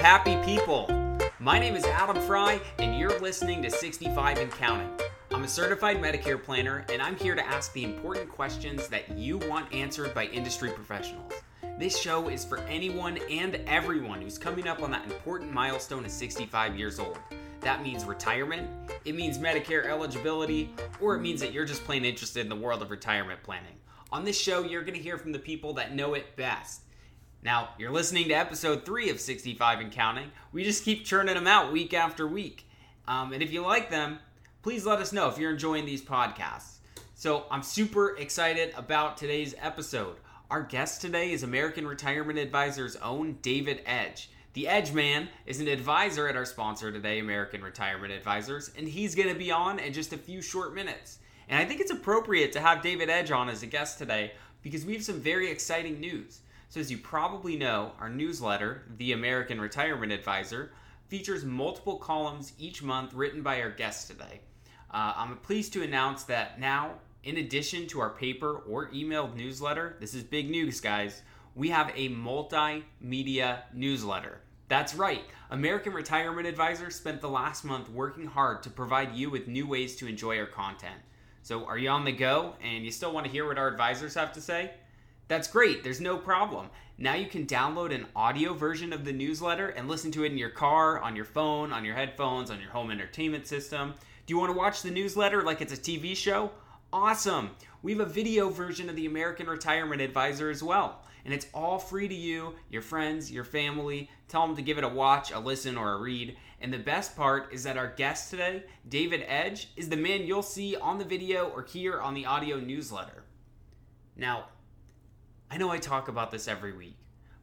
happy people. My name is Adam Fry, and you're listening to 65 and Counting. I'm a certified Medicare planner, and I'm here to ask the important questions that you want answered by industry professionals. This show is for anyone and everyone who's coming up on that important milestone of 65 years old. That means retirement, it means Medicare eligibility, or it means that you're just plain interested in the world of retirement planning. On this show, you're going to hear from the people that know it best. Now, you're listening to episode 3 of 65 and Counting. We just keep churning them out week after week. Um, and if you like them, please let us know if you're enjoying these podcasts. So, I'm super excited about today's episode. Our guest today is American Retirement Advisor's own David Edge. The Edge Man is an advisor at our sponsor today, American Retirement Advisors, and he's going to be on in just a few short minutes. And I think it's appropriate to have David Edge on as a guest today because we have some very exciting news. So, as you probably know, our newsletter, The American Retirement Advisor, features multiple columns each month written by our guests today. Uh, I'm pleased to announce that now in addition to our paper or emailed newsletter, this is big news, guys, we have a multimedia newsletter. That's right, American Retirement Advisor spent the last month working hard to provide you with new ways to enjoy our content. So, are you on the go and you still want to hear what our advisors have to say? That's great, there's no problem. Now you can download an audio version of the newsletter and listen to it in your car, on your phone, on your headphones, on your home entertainment system. Do you want to watch the newsletter like it's a TV show? Awesome! We have a video version of the American Retirement Advisor as well. And it's all free to you, your friends, your family. Tell them to give it a watch, a listen, or a read. And the best part is that our guest today, David Edge, is the man you'll see on the video or hear on the audio newsletter. Now, I know I talk about this every week,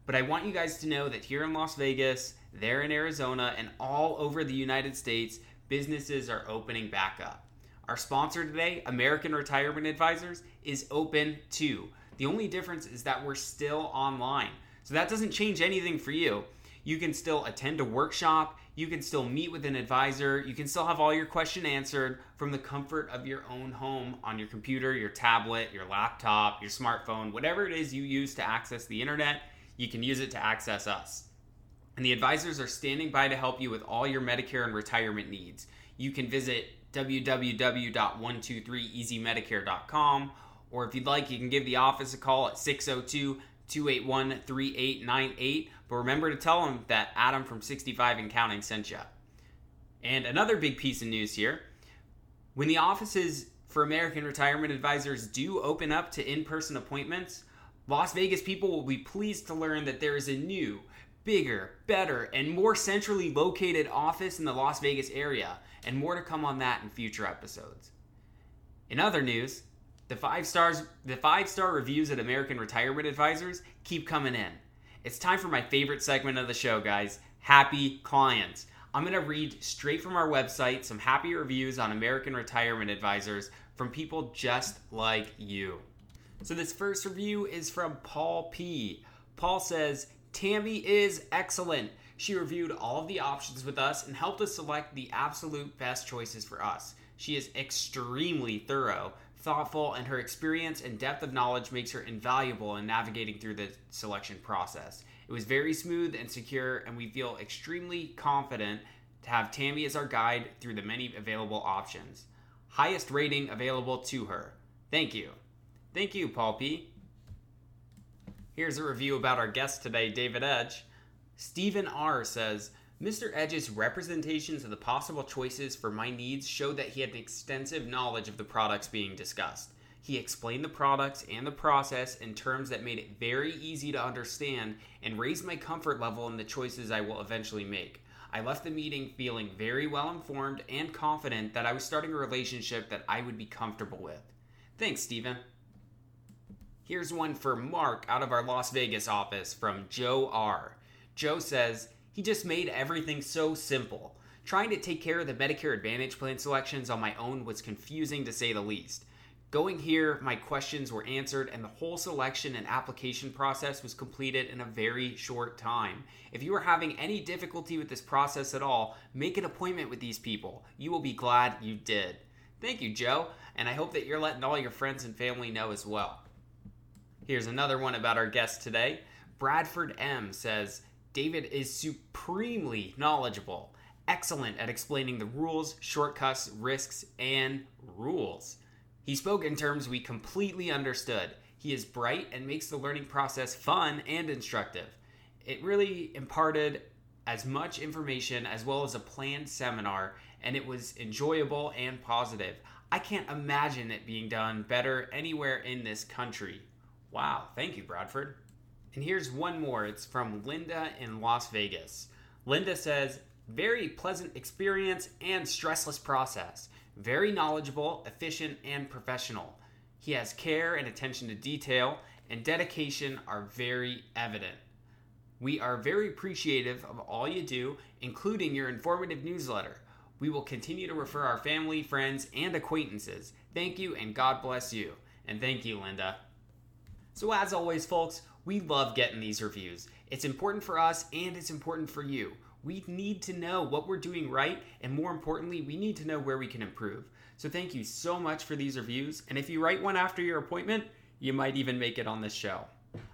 but I want you guys to know that here in Las Vegas, there in Arizona, and all over the United States, businesses are opening back up. Our sponsor today, American Retirement Advisors, is open too. The only difference is that we're still online. So that doesn't change anything for you. You can still attend a workshop, you can still meet with an advisor, you can still have all your question answered from the comfort of your own home on your computer, your tablet, your laptop, your smartphone, whatever it is you use to access the internet, you can use it to access us. And the advisors are standing by to help you with all your Medicare and retirement needs. You can visit www.123easymedicare.com. Or if you'd like, you can give the office a call at 602 281 3898. But remember to tell them that Adam from 65 and Counting sent you. And another big piece of news here when the offices for American Retirement Advisors do open up to in person appointments, Las Vegas people will be pleased to learn that there is a new, bigger, better, and more centrally located office in the Las Vegas area and more to come on that in future episodes. In other news, the five stars the five star reviews at American Retirement Advisors keep coming in. It's time for my favorite segment of the show, guys. Happy clients. I'm going to read straight from our website some happy reviews on American Retirement Advisors from people just like you. So this first review is from Paul P. Paul says, "Tammy is excellent. She reviewed all of the options with us and helped us select the absolute best choices for us. She is extremely thorough, thoughtful, and her experience and depth of knowledge makes her invaluable in navigating through the selection process. It was very smooth and secure, and we feel extremely confident to have Tammy as our guide through the many available options. Highest rating available to her. Thank you. Thank you, Paul P. Here's a review about our guest today, David Edge. Stephen R says, Mr. Edge's representations of the possible choices for my needs showed that he had an extensive knowledge of the products being discussed. He explained the products and the process in terms that made it very easy to understand and raised my comfort level in the choices I will eventually make. I left the meeting feeling very well informed and confident that I was starting a relationship that I would be comfortable with. Thanks, Stephen. Here's one for Mark out of our Las Vegas office from Joe R. Joe says, he just made everything so simple. Trying to take care of the Medicare Advantage plan selections on my own was confusing to say the least. Going here, my questions were answered, and the whole selection and application process was completed in a very short time. If you are having any difficulty with this process at all, make an appointment with these people. You will be glad you did. Thank you, Joe, and I hope that you're letting all your friends and family know as well. Here's another one about our guest today. Bradford M says, David is supremely knowledgeable, excellent at explaining the rules, shortcuts, risks, and rules. He spoke in terms we completely understood. He is bright and makes the learning process fun and instructive. It really imparted as much information as well as a planned seminar, and it was enjoyable and positive. I can't imagine it being done better anywhere in this country. Wow, thank you, Bradford. And here's one more. It's from Linda in Las Vegas. Linda says, very pleasant experience and stressless process. Very knowledgeable, efficient, and professional. He has care and attention to detail, and dedication are very evident. We are very appreciative of all you do, including your informative newsletter. We will continue to refer our family, friends, and acquaintances. Thank you, and God bless you. And thank you, Linda. So, as always, folks, we love getting these reviews. It's important for us and it's important for you. We need to know what we're doing right, and more importantly, we need to know where we can improve. So, thank you so much for these reviews. And if you write one after your appointment, you might even make it on this show.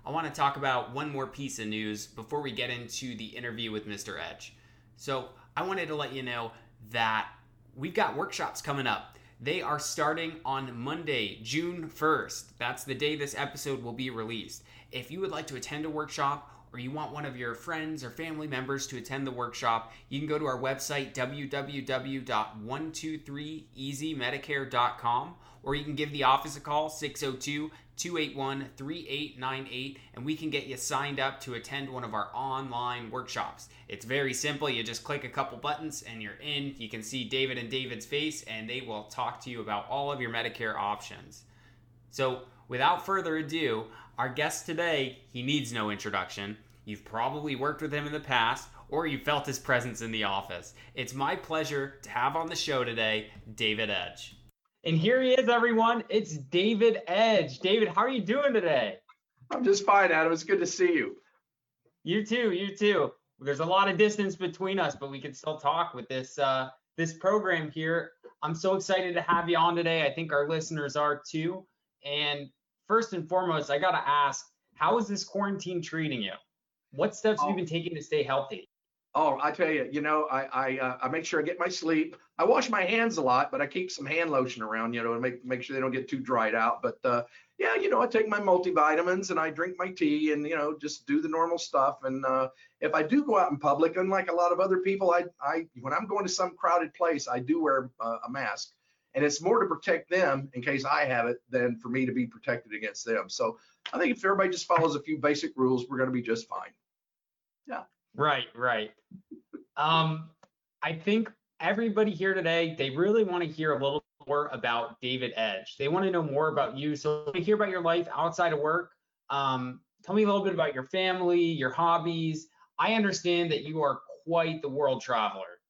I want to talk about one more piece of news before we get into the interview with Mr. Edge. So, I wanted to let you know that we've got workshops coming up. They are starting on Monday, June 1st. That's the day this episode will be released. If you would like to attend a workshop or you want one of your friends or family members to attend the workshop, you can go to our website, www.123easymedicare.com, or you can give the office a call, 602 281 3898, and we can get you signed up to attend one of our online workshops. It's very simple. You just click a couple buttons and you're in. You can see David and David's face, and they will talk to you about all of your Medicare options. So, without further ado, our guest today, he needs no introduction. You've probably worked with him in the past, or you felt his presence in the office. It's my pleasure to have on the show today David Edge. And here he is, everyone. It's David Edge. David, how are you doing today? I'm just fine, Adam. It's good to see you. You too. You too. There's a lot of distance between us, but we can still talk with this uh, this program here. I'm so excited to have you on today. I think our listeners are too. And first and foremost, I got to ask, how is this quarantine treating you? What steps have you oh. been taking to stay healthy? Oh, I tell you, you know, I I, uh, I make sure I get my sleep. I wash my hands a lot, but I keep some hand lotion around, you know, to make make sure they don't get too dried out. But uh, yeah, you know, I take my multivitamins and I drink my tea and you know just do the normal stuff. And uh, if I do go out in public, unlike a lot of other people, I I when I'm going to some crowded place, I do wear uh, a mask, and it's more to protect them in case I have it than for me to be protected against them. So I think if everybody just follows a few basic rules, we're going to be just fine. Yeah. Right, right. Um, I think everybody here today, they really want to hear a little more about David Edge. They want to know more about you. So hear about your life outside of work. Um, tell me a little bit about your family, your hobbies. I understand that you are quite the world traveler.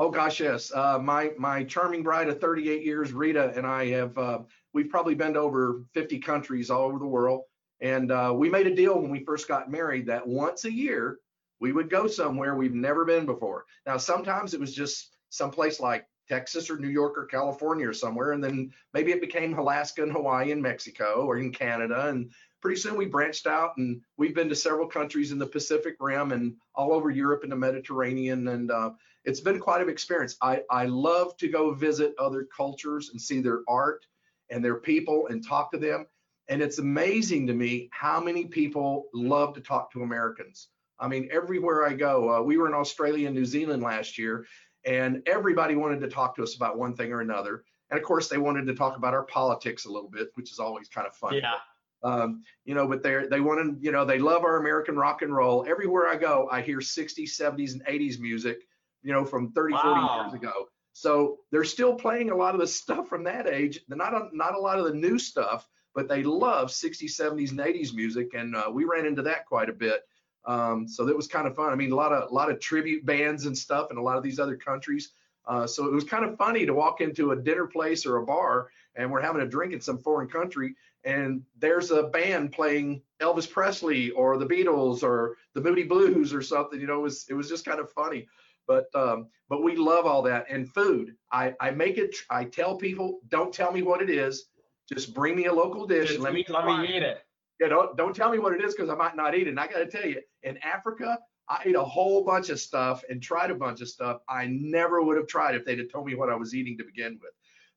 Oh gosh, yes. Uh, my my charming bride of 38 years, Rita, and I have uh, we've probably been to over 50 countries all over the world. And uh, we made a deal when we first got married that once a year we would go somewhere we've never been before. Now, sometimes it was just someplace like Texas or New York or California or somewhere, and then maybe it became Alaska and Hawaii and Mexico or in Canada. And pretty soon we branched out and we've been to several countries in the Pacific Rim and all over Europe and the Mediterranean. And uh, it's been quite an experience. I, I love to go visit other cultures and see their art and their people and talk to them. And it's amazing to me how many people love to talk to Americans. I mean, everywhere I go, uh, we were in Australia and New Zealand last year, and everybody wanted to talk to us about one thing or another. And of course, they wanted to talk about our politics a little bit, which is always kind of fun. Yeah. Um, you know, but they they wanted, you know, they love our American rock and roll. Everywhere I go, I hear 60s, 70s, and 80s music, you know, from 30, wow. 40 years ago. So they're still playing a lot of the stuff from that age. They're not a, not a lot of the new stuff, but they love 60s, 70s, and 80s music, and uh, we ran into that quite a bit. Um, so that was kind of fun. I mean, a lot of a lot of tribute bands and stuff in a lot of these other countries. Uh, so it was kind of funny to walk into a dinner place or a bar and we're having a drink in some foreign country and there's a band playing Elvis Presley or the Beatles or the Moody Blues or something. You know, it was it was just kind of funny. But um, but we love all that and food. I I make it. I tell people, don't tell me what it is. Just bring me a local dish just and let me let me eat it yeah, don't don't tell me what it is because I might not eat it. And I got to tell you, in Africa, I ate a whole bunch of stuff and tried a bunch of stuff I never would have tried if they'd have told me what I was eating to begin with.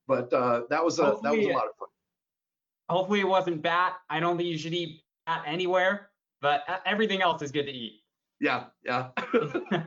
But uh, that was a that was a lot of fun. Hopefully it wasn't bat. I don't think you should eat bat anywhere, but everything else is good to eat. Yeah, yeah.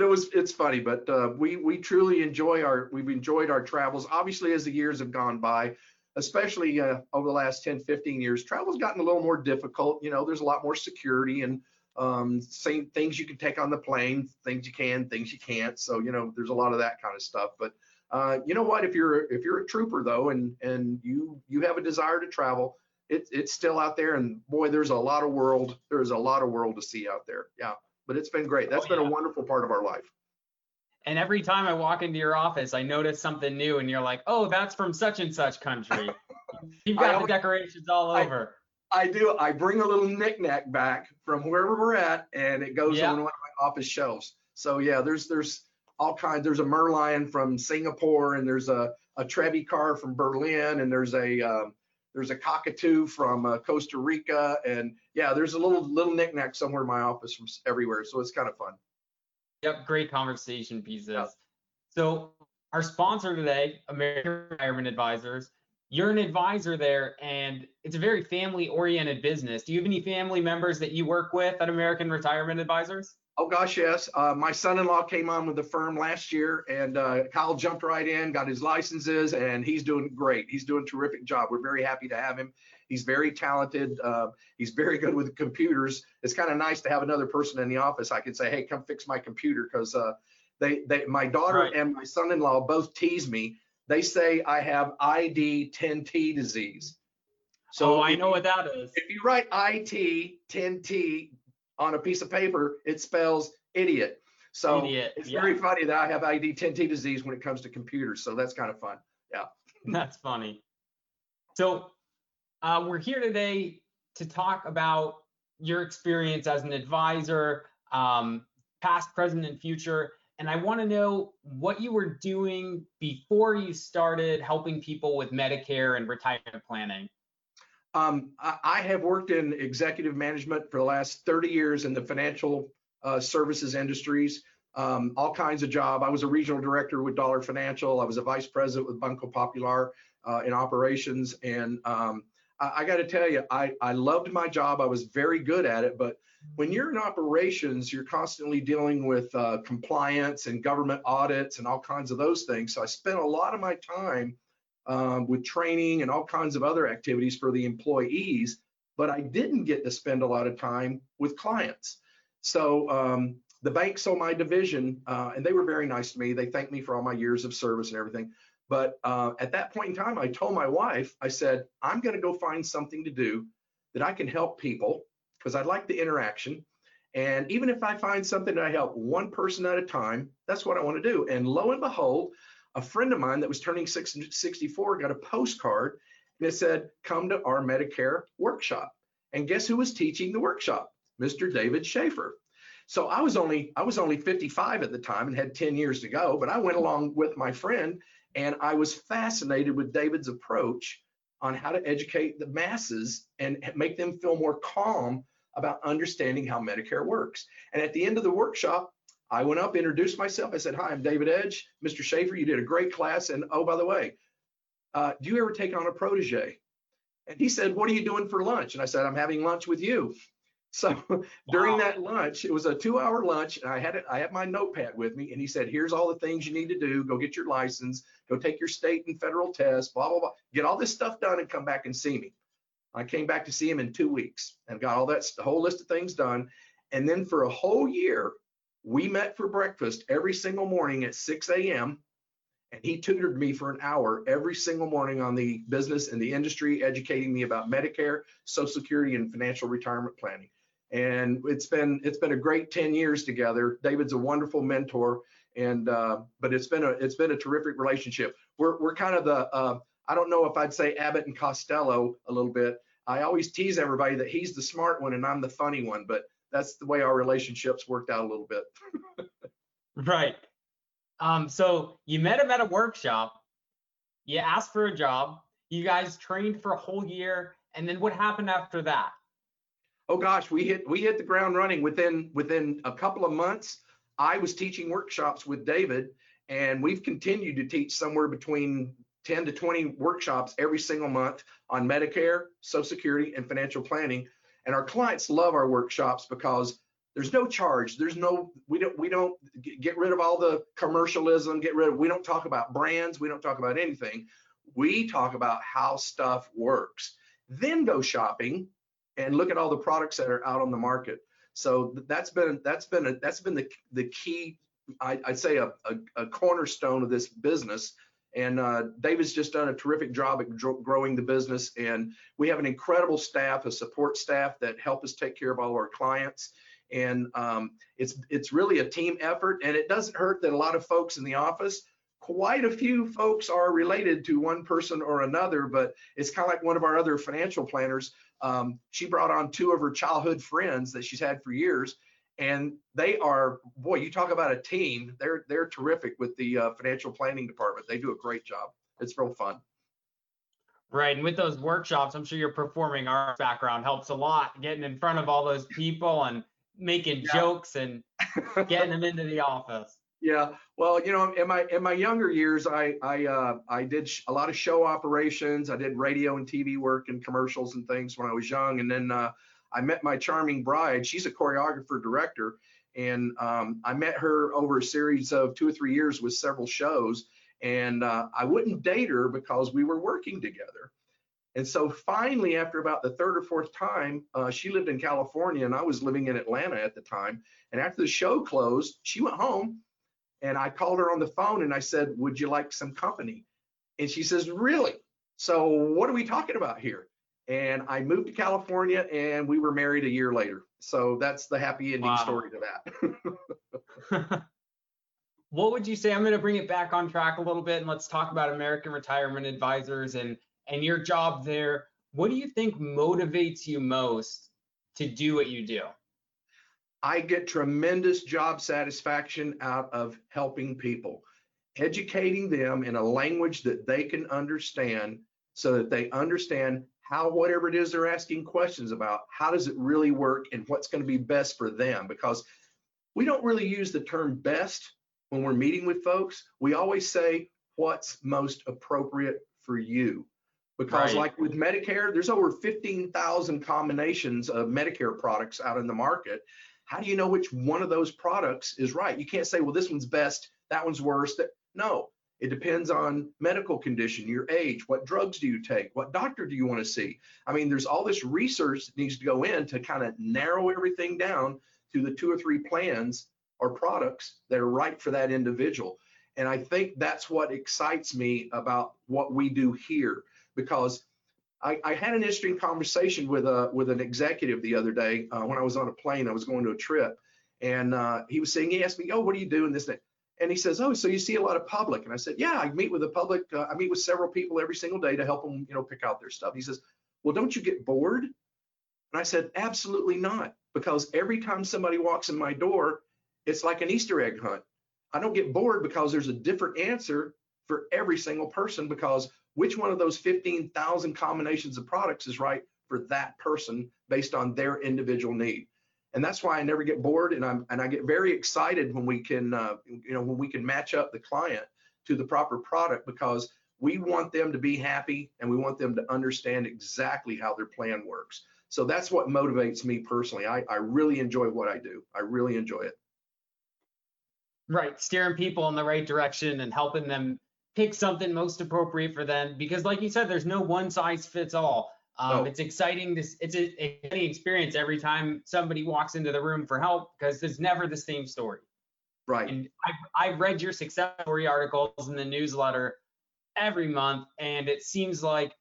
it was it's funny, but uh, we we truly enjoy our we've enjoyed our travels. Obviously, as the years have gone by, especially uh, over the last 10, 15 years, travel's gotten a little more difficult. You know, there's a lot more security and um, same things you can take on the plane, things you can, things you can't. So you know, there's a lot of that kind of stuff. But uh, you know what? If you're if you're a trooper though, and and you you have a desire to travel, it's it's still out there. And boy, there's a lot of world. There's a lot of world to see out there. Yeah, but it's been great. That's oh, been a wonderful part of our life. And every time I walk into your office, I notice something new, and you're like, "Oh, that's from such and such country." You've got always, the decorations all over. I do. I bring a little knickknack back from wherever we're at, and it goes on one of my office shelves. So yeah, there's there's all kinds. There's a Merlion from Singapore, and there's a a Trabi car from Berlin, and there's a um, there's a cockatoo from uh, Costa Rica, and yeah, there's a little little knickknack somewhere in my office from everywhere. So it's kind of fun. Yep, great conversation pieces. So our sponsor today, American Retirement Advisors, you're an advisor there and it's a very family oriented business. Do you have any family members that you work with at American Retirement Advisors? Oh gosh, yes. Uh, my son-in-law came on with the firm last year, and uh, Kyle jumped right in, got his licenses, and he's doing great. He's doing a terrific job. We're very happy to have him. He's very talented. Uh, he's very good with computers. It's kind of nice to have another person in the office. I can say, "Hey, come fix my computer," because uh, they, they, my daughter right. and my son-in-law both tease me they say I have ID10T disease. So oh, I know what that is. If you write ID 10T on a piece of paper, it spells idiot. So idiot. it's yeah. very funny that I have ID 10T disease when it comes to computers. So that's kind of fun. Yeah. That's funny. So uh, we're here today to talk about your experience as an advisor, um, past, present, and future and I want to know what you were doing before you started helping people with Medicare and retirement planning. Um, I have worked in executive management for the last 30 years in the financial uh, services industries, um, all kinds of job. I was a regional director with Dollar Financial. I was a vice president with Banco Popular uh, in operations. And um, I, I got to tell you, I, I loved my job. I was very good at it, but when you're in operations, you're constantly dealing with uh, compliance and government audits and all kinds of those things. So I spent a lot of my time um, with training and all kinds of other activities for the employees, but I didn't get to spend a lot of time with clients. So um, the bank sold my division, uh, and they were very nice to me. They thanked me for all my years of service and everything. But uh, at that point in time, I told my wife, I said, I'm going to go find something to do that I can help people because I like the interaction. And even if I find something that I help one person at a time, that's what I want to do. And lo and behold, a friend of mine that was turning 64 got a postcard and it said, Come to our Medicare workshop. And guess who was teaching the workshop? Mr. David Schaefer. So I was only I was only 55 at the time and had 10 years to go, but I went along with my friend and I was fascinated with David's approach on how to educate the masses and make them feel more calm about understanding how Medicare works. And at the end of the workshop, I went up, introduced myself. I said, Hi, I'm David Edge. Mr. Schaefer, you did a great class. And oh, by the way, uh, do you ever take on a protege? And he said, What are you doing for lunch? And I said, I'm having lunch with you. So during that lunch, it was a two hour lunch, and I had it, I had my notepad with me, and he said, Here's all the things you need to do. Go get your license, go take your state and federal tests, blah, blah, blah. Get all this stuff done and come back and see me. I came back to see him in two weeks and got all that whole list of things done. And then for a whole year, we met for breakfast every single morning at 6 a.m. And he tutored me for an hour every single morning on the business and the industry, educating me about Medicare, Social Security, and financial retirement planning. And it's been it's been a great 10 years together. David's a wonderful mentor, and uh, but it's been a it's been a terrific relationship. We're we're kind of the uh, I don't know if I'd say Abbott and Costello a little bit. I always tease everybody that he's the smart one and I'm the funny one, but that's the way our relationships worked out a little bit. right. Um, so you met him at a workshop. You asked for a job. You guys trained for a whole year, and then what happened after that? Oh gosh, we hit we hit the ground running within within a couple of months. I was teaching workshops with David, and we've continued to teach somewhere between 10 to 20 workshops every single month on Medicare, Social Security, and financial planning. And our clients love our workshops because there's no charge. There's no we don't we don't get rid of all the commercialism. Get rid of we don't talk about brands. We don't talk about anything. We talk about how stuff works. Then go shopping and look at all the products that are out on the market. So that's been that's been a, that's been the the key I, would say a, a, a, cornerstone of this business. And uh, David's just done a terrific job at growing the business. And we have an incredible staff, a support staff that help us take care of all our clients. And um, it's it's really a team effort. And it doesn't hurt that a lot of folks in the office quite a few folks are related to one person or another, but it's kind of like one of our other financial planners. Um, she brought on two of her childhood friends that she's had for years, and they are boy. You talk about a team; they're they're terrific with the uh, financial planning department. They do a great job. It's real fun. Right, and with those workshops, I'm sure your performing arts background helps a lot, getting in front of all those people and making yeah. jokes and getting them into the office. Yeah, well, you know, in my in my younger years, I I uh, I did a lot of show operations. I did radio and TV work and commercials and things when I was young, and then uh, I met my charming bride. She's a choreographer director, and um, I met her over a series of two or three years with several shows. And uh, I wouldn't date her because we were working together. And so finally, after about the third or fourth time, uh, she lived in California and I was living in Atlanta at the time. And after the show closed, she went home and I called her on the phone and I said, Would you like some company? And she says, Really? So what are we talking about here? And I moved to California and we were married a year later. So that's the happy ending wow. story to that. what would you say? I'm going to bring it back on track a little bit and let's talk about American Retirement Advisors and and your job there. What do you think motivates you most to do what you do? I get tremendous job satisfaction out of helping people, educating them in a language that they can understand so that they understand how whatever it is they're asking questions about, how does it really work and what's going to be best for them? Because we don't really use the term best when we're meeting with folks. We always say what's most appropriate for you. Because, right. like with Medicare, there's over 15,000 combinations of Medicare products out in the market. How do you know which one of those products is right? You can't say, well, this one's best, that one's worst. No, it depends on medical condition, your age, what drugs do you take, what doctor do you want to see. I mean, there's all this research that needs to go in to kind of narrow everything down to the two or three plans or products that are right for that individual. And I think that's what excites me about what we do here because I, I, had an interesting conversation with a with an executive the other day uh, when I was on a plane. I was going to a trip, and uh, he was saying he asked me, "Oh, what are you doing this?" And he says, "Oh, so you see a lot of public?" And I said, "Yeah, I meet with the public. Uh, I meet with several people every single day to help them, you know, pick out their stuff." He says, "Well, don't you get bored?" And I said, "Absolutely not, because every time somebody walks in my door, it's like an Easter egg hunt. I don't get bored because there's a different answer for every single person because which one of those 15,000 combinations of products is right for that person based on their individual need. And that's why I never get bored, and I'm and I get very excited when we can, uh, you know, when we can match up the client to the proper product because we want them to be happy and we want them to understand exactly how their plan works. So that's what motivates me personally. I, I really enjoy what I do. I really enjoy it. Right, steering people in the right direction and helping them pick something most appropriate for them because like you said there's no one size fits all um, no. it's exciting this it's an exciting experience every time somebody walks into the room for help because it's never the same story right and I've, I've read your success story articles in the newsletter every month and it seems like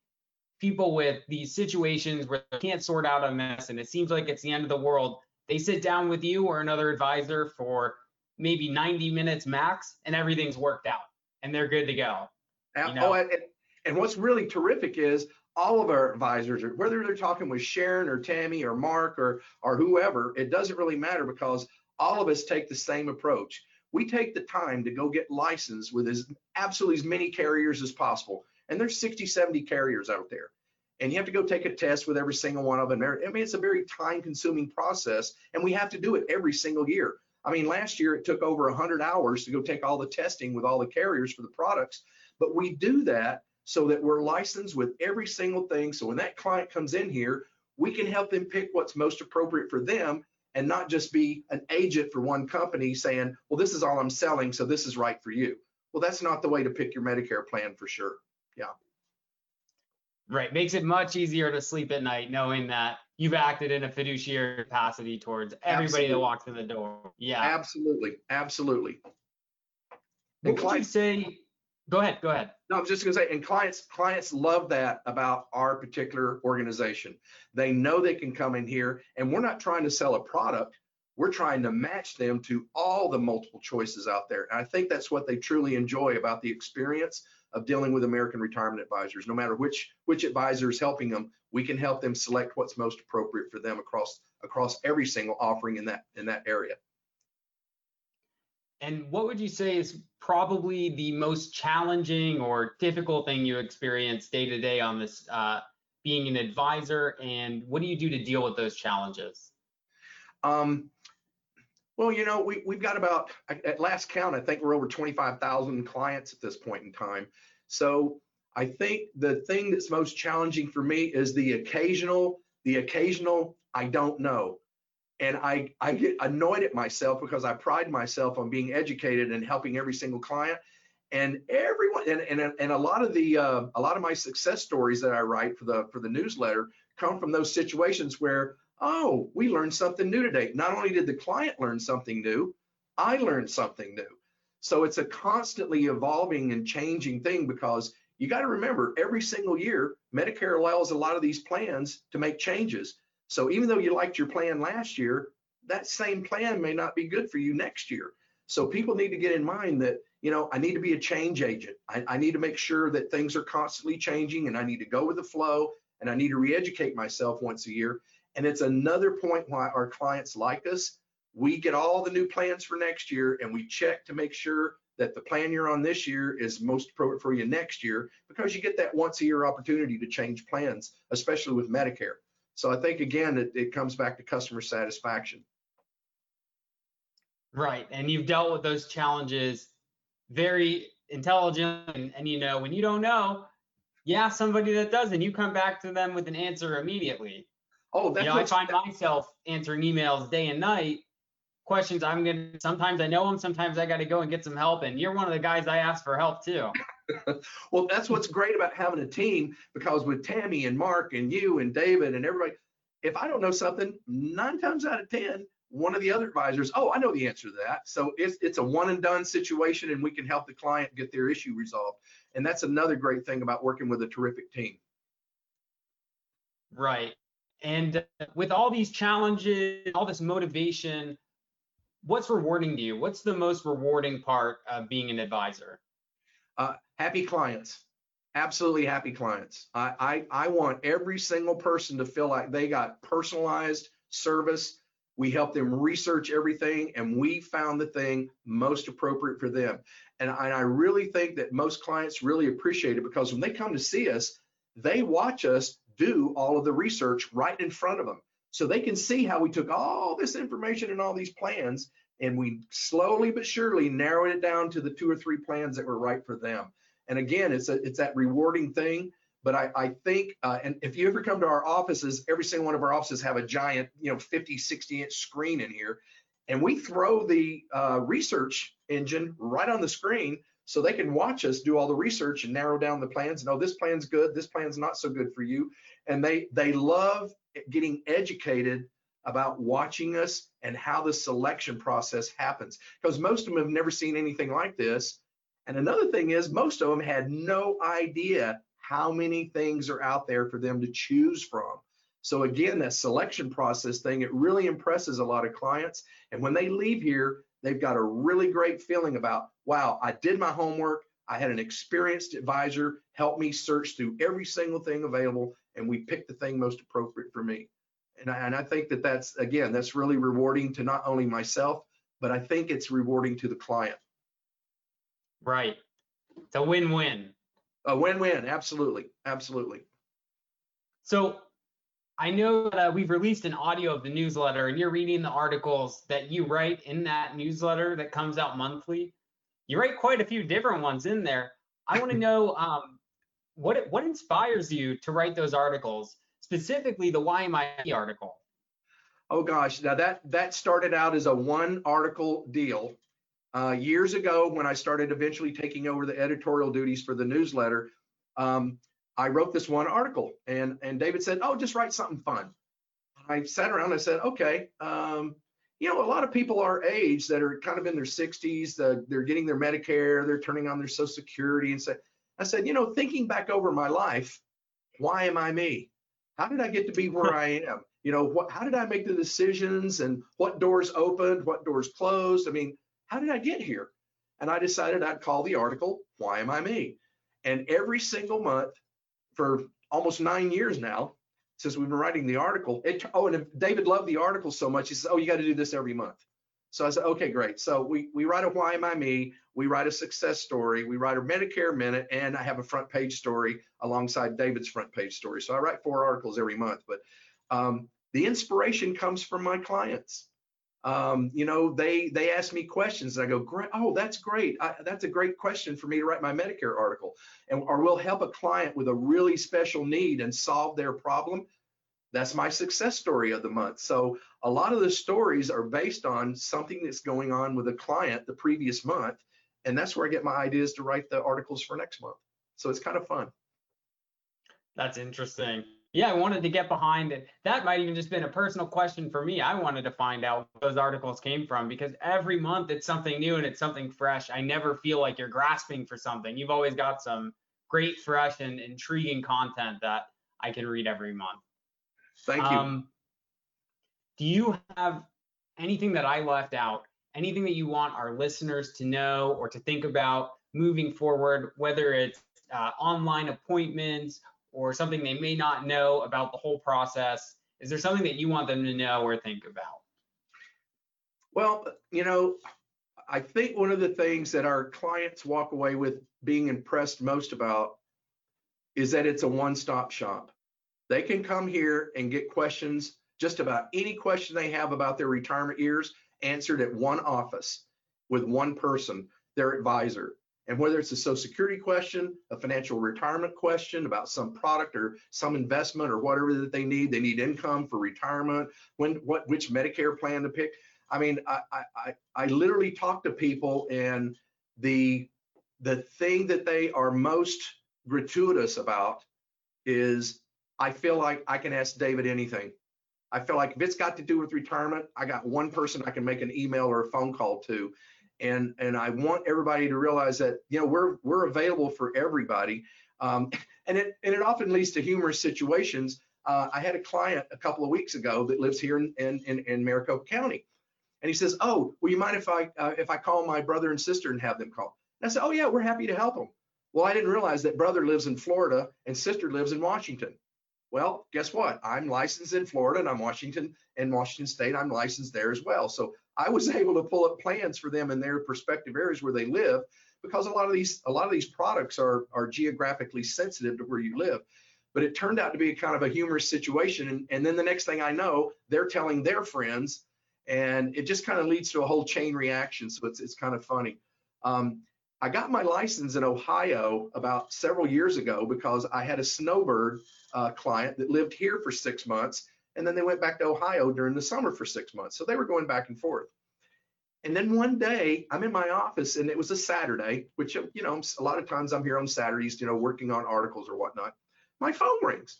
people with these situations where they can't sort out a mess and it seems like it's the end of the world they sit down with you or another advisor for maybe 90 minutes max and everything's worked out and they're good to go. You know? Oh, and, and what's really terrific is all of our advisors, whether they're talking with Sharon or Tammy or Mark or or whoever, it doesn't really matter because all of us take the same approach. We take the time to go get licensed with as absolutely as many carriers as possible. And there's 60, 70 carriers out there. and you have to go take a test with every single one of them. I mean, it's a very time consuming process and we have to do it every single year. I mean, last year it took over 100 hours to go take all the testing with all the carriers for the products, but we do that so that we're licensed with every single thing. So when that client comes in here, we can help them pick what's most appropriate for them and not just be an agent for one company saying, well, this is all I'm selling, so this is right for you. Well, that's not the way to pick your Medicare plan for sure. Yeah. Right. Makes it much easier to sleep at night knowing that you've acted in a fiduciary capacity towards everybody Absolutely. that walks in the door. Yeah. Absolutely. Absolutely. What would you say Go ahead. Go ahead. No, I'm just going to say, and clients clients love that about our particular organization. They know they can come in here, and we're not trying to sell a product. We're trying to match them to all the multiple choices out there. And I think that's what they truly enjoy about the experience of dealing with American Retirement Advisors. No matter which which advisor is helping them, we can help them select what's most appropriate for them across across every single offering in that in that area. And what would you say is probably the most challenging or difficult thing you experience day to day on this uh, being an advisor? And what do you do to deal with those challenges? Um, well, you know, we, we've got about, at last count, I think we're over 25,000 clients at this point in time. So I think the thing that's most challenging for me is the occasional, the occasional, I don't know and I, I get annoyed at myself because I pride myself on being educated and helping every single client. And everyone, and, and, and a lot of the uh, a lot of my success stories that I write for the for the newsletter come from those situations where oh we learned something new today. Not only did the client learn something new, I learned something new. So it's a constantly evolving and changing thing because you got to remember every single year Medicare allows a lot of these plans to make changes. So even though you liked your plan last year, that same plan may not be good for you next year. So people need to get in mind that, you know, I need to be a change agent. I, I need to make sure that things are constantly changing and I need to go with the flow and I need to re-educate myself once a year. And it's another point why our clients like us. We get all the new plans for next year and we check to make sure that the plan you're on this year is most appropriate for you next year because you get that once a year opportunity to change plans, especially with Medicare. So I think again, it, it comes back to customer satisfaction. Right. And you've dealt with those challenges very intelligent. And, and you know, when you don't know, yeah, somebody that does, and you come back to them with an answer immediately. Oh, that's you know, I find myself answering emails day and night. Questions I'm gonna sometimes I know them, sometimes I gotta go and get some help. And you're one of the guys I ask for help too. well, that's what's great about having a team because with Tammy and Mark and you and David and everybody, if I don't know something, nine times out of 10, one of the other advisors, oh, I know the answer to that. So it's, it's a one and done situation and we can help the client get their issue resolved. And that's another great thing about working with a terrific team. Right. And uh, with all these challenges, all this motivation, what's rewarding to you? What's the most rewarding part of being an advisor? Uh, happy clients, absolutely happy clients. I, I, I want every single person to feel like they got personalized service. We help them research everything and we found the thing most appropriate for them. And I, and I really think that most clients really appreciate it because when they come to see us, they watch us do all of the research right in front of them. So they can see how we took all this information and all these plans and we slowly but surely narrowed it down to the two or three plans that were right for them. And again, it's a, it's that rewarding thing. But I, I think, uh, and if you ever come to our offices, every single one of our offices have a giant, you know, 50, 60 inch screen in here. And we throw the uh, research engine right on the screen so they can watch us do all the research and narrow down the plans. No, this plan's good, this plan's not so good for you. And they they love getting educated about watching us and how the selection process happens because most of them have never seen anything like this. And another thing is, most of them had no idea how many things are out there for them to choose from. So again, that selection process thing, it really impresses a lot of clients. And when they leave here, they've got a really great feeling about, wow, I did my homework. I had an experienced advisor help me search through every single thing available, and we picked the thing most appropriate for me and I, and I think that that's again that's really rewarding to not only myself but i think it's rewarding to the client. Right. It's a win-win. A win-win. Absolutely. Absolutely. So I know that uh, we've released an audio of the newsletter and you're reading the articles that you write in that newsletter that comes out monthly. You write quite a few different ones in there. I want to know um, what what inspires you to write those articles, specifically the Why Am article. Oh gosh, now that that started out as a one article deal. Uh, years ago, when I started eventually taking over the editorial duties for the newsletter, um, I wrote this one article, and and David said, "Oh, just write something fun." I sat around and I said, "Okay." Um, you know, a lot of people our age that are kind of in their 60s, the, they're getting their Medicare, they're turning on their Social Security, and say, I said, you know, thinking back over my life, why am I me? How did I get to be where I am? You know, what, how did I make the decisions and what doors opened, what doors closed? I mean, how did I get here? And I decided I'd call the article, Why Am I Me? And every single month for almost nine years now, since we've been writing the article. It, oh, and David loved the article so much, he says, "Oh, you got to do this every month." So I said, "Okay, great." So we we write a Why Am I Me? We write a success story. We write a Medicare Minute, and I have a front page story alongside David's front page story. So I write four articles every month. But um, the inspiration comes from my clients. Um, you know, they they ask me questions, and I go, "Great! Oh, that's great. I, that's a great question for me to write my Medicare article." And or we'll help a client with a really special need and solve their problem. That's my success story of the month. So a lot of the stories are based on something that's going on with a client the previous month, and that's where I get my ideas to write the articles for next month. So it's kind of fun. That's interesting. Yeah, I wanted to get behind it. That might even just been a personal question for me. I wanted to find out those articles came from because every month it's something new and it's something fresh. I never feel like you're grasping for something. You've always got some great, fresh, and intriguing content that I can read every month. Thank you. Um, do you have anything that I left out? Anything that you want our listeners to know or to think about moving forward, whether it's uh, online appointments or something they may not know about the whole process? Is there something that you want them to know or think about? Well, you know, I think one of the things that our clients walk away with being impressed most about is that it's a one stop shop. They can come here and get questions, just about any question they have about their retirement years, answered at one office with one person, their advisor. And whether it's a social security question, a financial retirement question about some product or some investment or whatever that they need, they need income for retirement, when what which Medicare plan to pick. I mean, I I I literally talk to people and the the thing that they are most gratuitous about is I feel like I can ask David anything. I feel like if it's got to do with retirement, I got one person I can make an email or a phone call to and and I want everybody to realize that you know we're we're available for everybody, um, and it and it often leads to humorous situations. Uh, I had a client a couple of weeks ago that lives here in in, in, in Maricopa County, and he says, "Oh, will you mind if I uh, if I call my brother and sister and have them call?" And I said, "Oh yeah, we're happy to help them." Well, I didn't realize that brother lives in Florida and sister lives in Washington. Well, guess what? I'm licensed in Florida and I'm Washington and Washington State. I'm licensed there as well. So I was able to pull up plans for them in their prospective areas where they live because a lot of these a lot of these products are are geographically sensitive to where you live. But it turned out to be kind of a humorous situation. And, and then the next thing I know, they're telling their friends, and it just kind of leads to a whole chain reaction. So it's it's kind of funny. Um, I got my license in Ohio about several years ago because I had a snowbird uh, client that lived here for six months and then they went back to Ohio during the summer for six months. So they were going back and forth. And then one day I'm in my office and it was a Saturday, which, you know, a lot of times I'm here on Saturdays, you know, working on articles or whatnot. My phone rings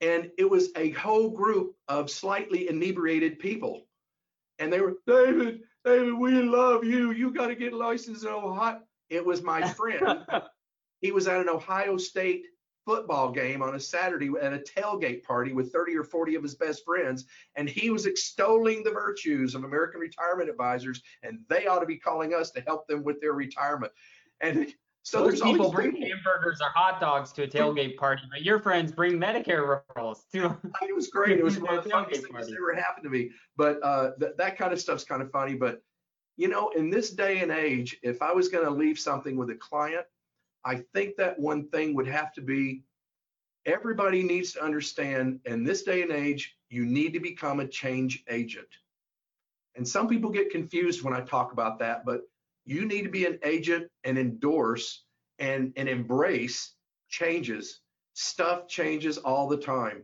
and it was a whole group of slightly inebriated people. And they were, David, David, we love you. You got to get licensed in Ohio. It was my friend. he was at an Ohio State football game on a Saturday at a tailgate party with 30 or 40 of his best friends, and he was extolling the virtues of American retirement advisors, and they ought to be calling us to help them with their retirement. And so Most there's people bring people. hamburgers or hot dogs to a tailgate party, but your friends bring Medicare referrals too. it was great. It was one of the funniest things that ever happened to me. But uh, th- that kind of stuff's kind of funny. But you know, in this day and age, if I was going to leave something with a client, I think that one thing would have to be everybody needs to understand in this day and age, you need to become a change agent. And some people get confused when I talk about that, but you need to be an agent and endorse and, and embrace changes. Stuff changes all the time.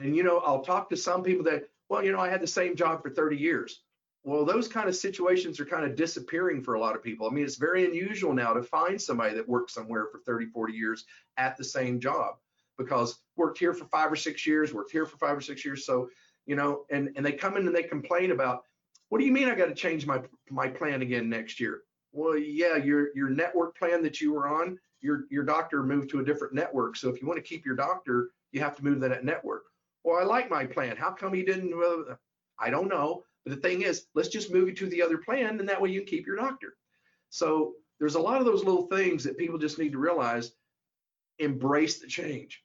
And, you know, I'll talk to some people that, well, you know, I had the same job for 30 years. Well, those kind of situations are kind of disappearing for a lot of people. I mean, it's very unusual now to find somebody that worked somewhere for 30, 40 years at the same job because worked here for five or six years, worked here for five or six years. So, you know, and, and they come in and they complain about, what do you mean I got to change my my plan again next year? Well, yeah, your your network plan that you were on, your your doctor moved to a different network. So if you want to keep your doctor, you have to move to that network. Well, I like my plan. How come he didn't? Well, I don't know. But the thing is, let's just move you to the other plan, and that way you can keep your doctor. So there's a lot of those little things that people just need to realize. Embrace the change.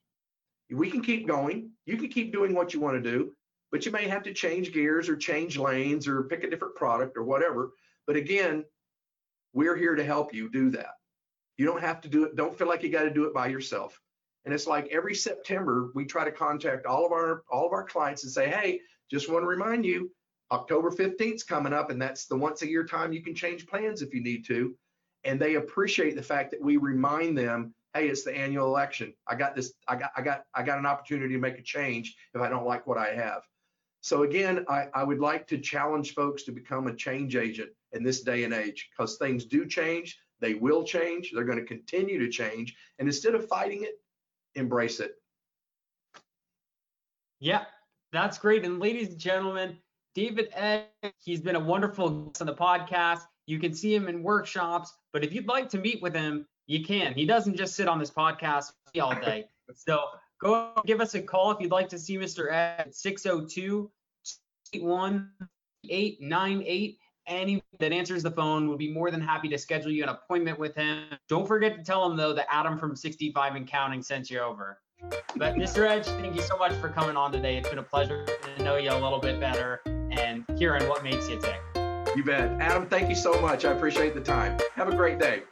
We can keep going. You can keep doing what you want to do, but you may have to change gears or change lanes or pick a different product or whatever. But again, we're here to help you do that. You don't have to do it. Don't feel like you got to do it by yourself. And it's like every September we try to contact all of our all of our clients and say, "Hey, just want to remind you, October 15th is coming up and that's the once a year time you can change plans if you need to." And they appreciate the fact that we remind them hey, it's the annual election. I got this, I got, I got, I got an opportunity to make a change if I don't like what I have. So again, I, I would like to challenge folks to become a change agent in this day and age because things do change. They will change. They're going to continue to change. And instead of fighting it, embrace it. Yeah, that's great. And ladies and gentlemen, David Ed, he's been a wonderful guest on the podcast. You can see him in workshops, but if you'd like to meet with him, you can. He doesn't just sit on this podcast all day. So go give us a call if you'd like to see Mr. Ed at 602 898 Any that answers the phone would be more than happy to schedule you an appointment with him. Don't forget to tell him though that Adam from 65 and counting sent you over. But Mr. Edge, thank you so much for coming on today. It's been a pleasure to know you a little bit better and hearing what makes you tick. You bet. Adam, thank you so much. I appreciate the time. Have a great day.